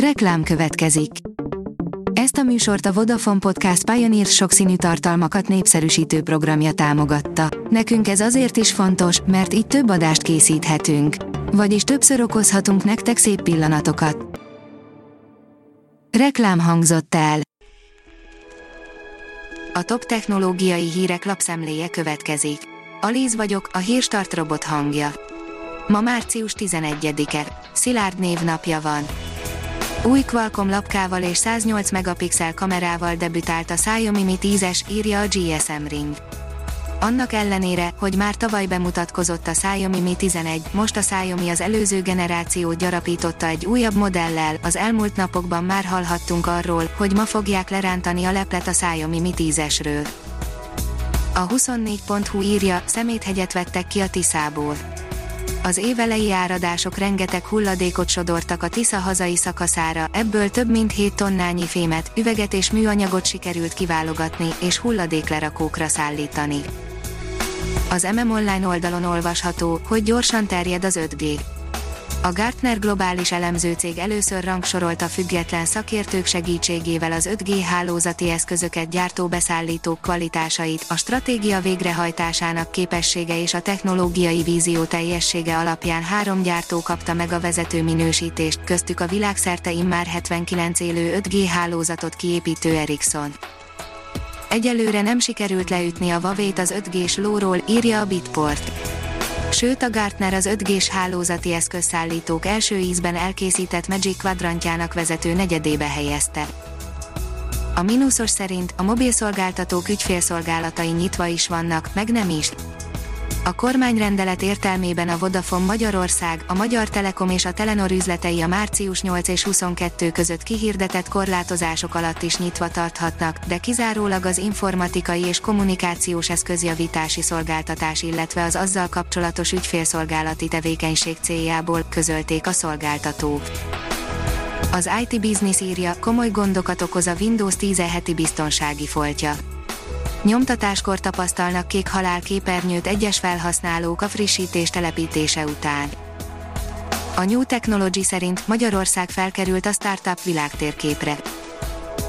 Reklám következik. Ezt a műsort a Vodafone Podcast Pioneer sokszínű tartalmakat népszerűsítő programja támogatta. Nekünk ez azért is fontos, mert így több adást készíthetünk. Vagyis többször okozhatunk nektek szép pillanatokat. Reklám hangzott el. A top technológiai hírek lapszemléje következik. Alíz vagyok, a hírstart robot hangja. Ma március 11-e, Szilárd névnapja van. Új Qualcomm lapkával és 108 megapixel kamerával debütált a Xiaomi Mi 10-es, írja a GSM Ring. Annak ellenére, hogy már tavaly bemutatkozott a Xiaomi Mi 11, most a Xiaomi az előző generációt gyarapította egy újabb modellel, az elmúlt napokban már hallhattunk arról, hogy ma fogják lerántani a leplet a Xiaomi Mi 10-esről. A 24.hu írja, szeméthegyet vettek ki a Tiszából az évelei áradások rengeteg hulladékot sodortak a Tisza hazai szakaszára, ebből több mint 7 tonnányi fémet, üveget és műanyagot sikerült kiválogatni és hulladéklerakókra szállítani. Az MM Online oldalon olvasható, hogy gyorsan terjed az 5G. A Gartner globális elemzőcég először rangsorolta független szakértők segítségével az 5G hálózati eszközöket gyártó beszállítók kvalitásait, a stratégia végrehajtásának képessége és a technológiai vízió teljessége alapján három gyártó kapta meg a vezető minősítést, köztük a világszerte immár 79 élő 5G hálózatot kiépítő Ericsson. Egyelőre nem sikerült leütni a Vavét az 5G-s lóról, írja a Bitport sőt a Gartner az 5G-s hálózati eszközszállítók első ízben elkészített Magic Quadrantjának vezető negyedébe helyezte. A mínuszos szerint a mobilszolgáltatók ügyfélszolgálatai nyitva is vannak, meg nem is. A kormányrendelet értelmében a Vodafone Magyarország, a Magyar Telekom és a Telenor üzletei a március 8 és 22 között kihirdetett korlátozások alatt is nyitva tarthatnak, de kizárólag az informatikai és kommunikációs eszközjavítási szolgáltatás illetve az azzal kapcsolatos ügyfélszolgálati tevékenység céljából, közölték a szolgáltatók. Az IT Business írja, komoly gondokat okoz a Windows 10 heti biztonsági foltja Nyomtatáskor tapasztalnak kék halál képernyőt egyes felhasználók a frissítés telepítése után. A New Technology szerint Magyarország felkerült a startup világtérképre.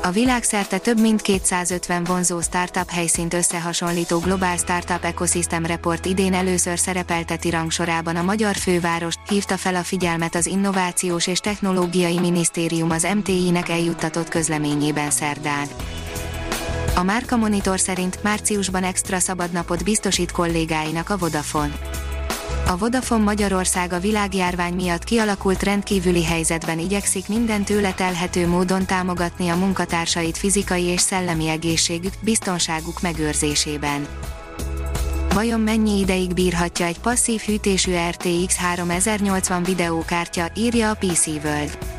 A világszerte több mint 250 vonzó startup helyszínt összehasonlító Global Startup Ecosystem Report idén először szerepelteti rangsorában a magyar főváros, hívta fel a figyelmet az Innovációs és Technológiai Minisztérium az MTI-nek eljuttatott közleményében szerdán. A Márka Monitor szerint márciusban extra szabadnapot biztosít kollégáinak a Vodafone. A Vodafone Magyarország a világjárvány miatt kialakult rendkívüli helyzetben igyekszik minden tőle telhető módon támogatni a munkatársait fizikai és szellemi egészségük, biztonságuk megőrzésében. Vajon mennyi ideig bírhatja egy passzív hűtésű RTX 3080 videókártya, írja a PC World.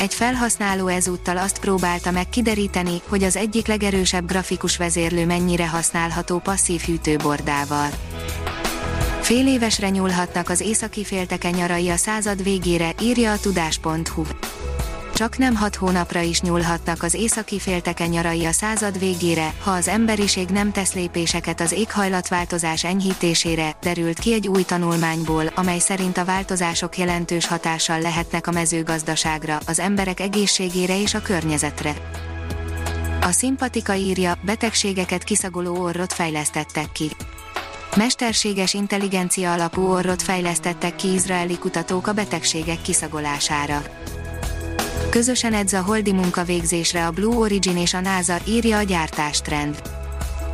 Egy felhasználó ezúttal azt próbálta meg kideríteni, hogy az egyik legerősebb grafikus vezérlő mennyire használható passzív hűtőbordával. Fél évesre nyúlhatnak az északi félteke nyarai a század végére, írja a tudás.hu csak nem hat hónapra is nyúlhatnak az északi félteke nyarai a század végére, ha az emberiség nem tesz lépéseket az éghajlatváltozás enyhítésére, derült ki egy új tanulmányból, amely szerint a változások jelentős hatással lehetnek a mezőgazdaságra, az emberek egészségére és a környezetre. A szimpatika írja, betegségeket kiszagoló orrot fejlesztettek ki. Mesterséges intelligencia alapú orrot fejlesztettek ki izraeli kutatók a betegségek kiszagolására. Közösen edz a holdi munkavégzésre a Blue Origin és a NASA, írja a gyártástrend.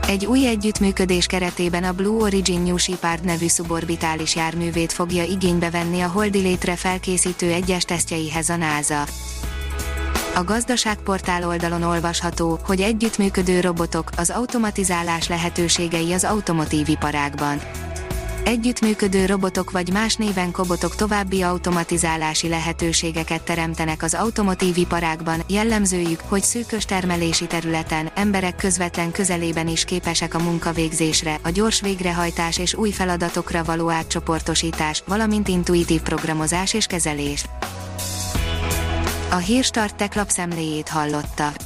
Egy új együttműködés keretében a Blue Origin New Shepard nevű szuborbitális járművét fogja igénybe venni a holdi létre felkészítő egyes tesztjeihez a NASA. A gazdaságportál oldalon olvasható, hogy együttműködő robotok, az automatizálás lehetőségei az automotív iparágban Együttműködő robotok vagy más néven kobotok további automatizálási lehetőségeket teremtenek az automotív iparágban, jellemzőjük, hogy szűkös termelési területen, emberek közvetlen közelében is képesek a munkavégzésre, a gyors végrehajtás és új feladatokra való átcsoportosítás, valamint intuitív programozás és kezelés. A Hírstart tech lapszemléjét hallotta.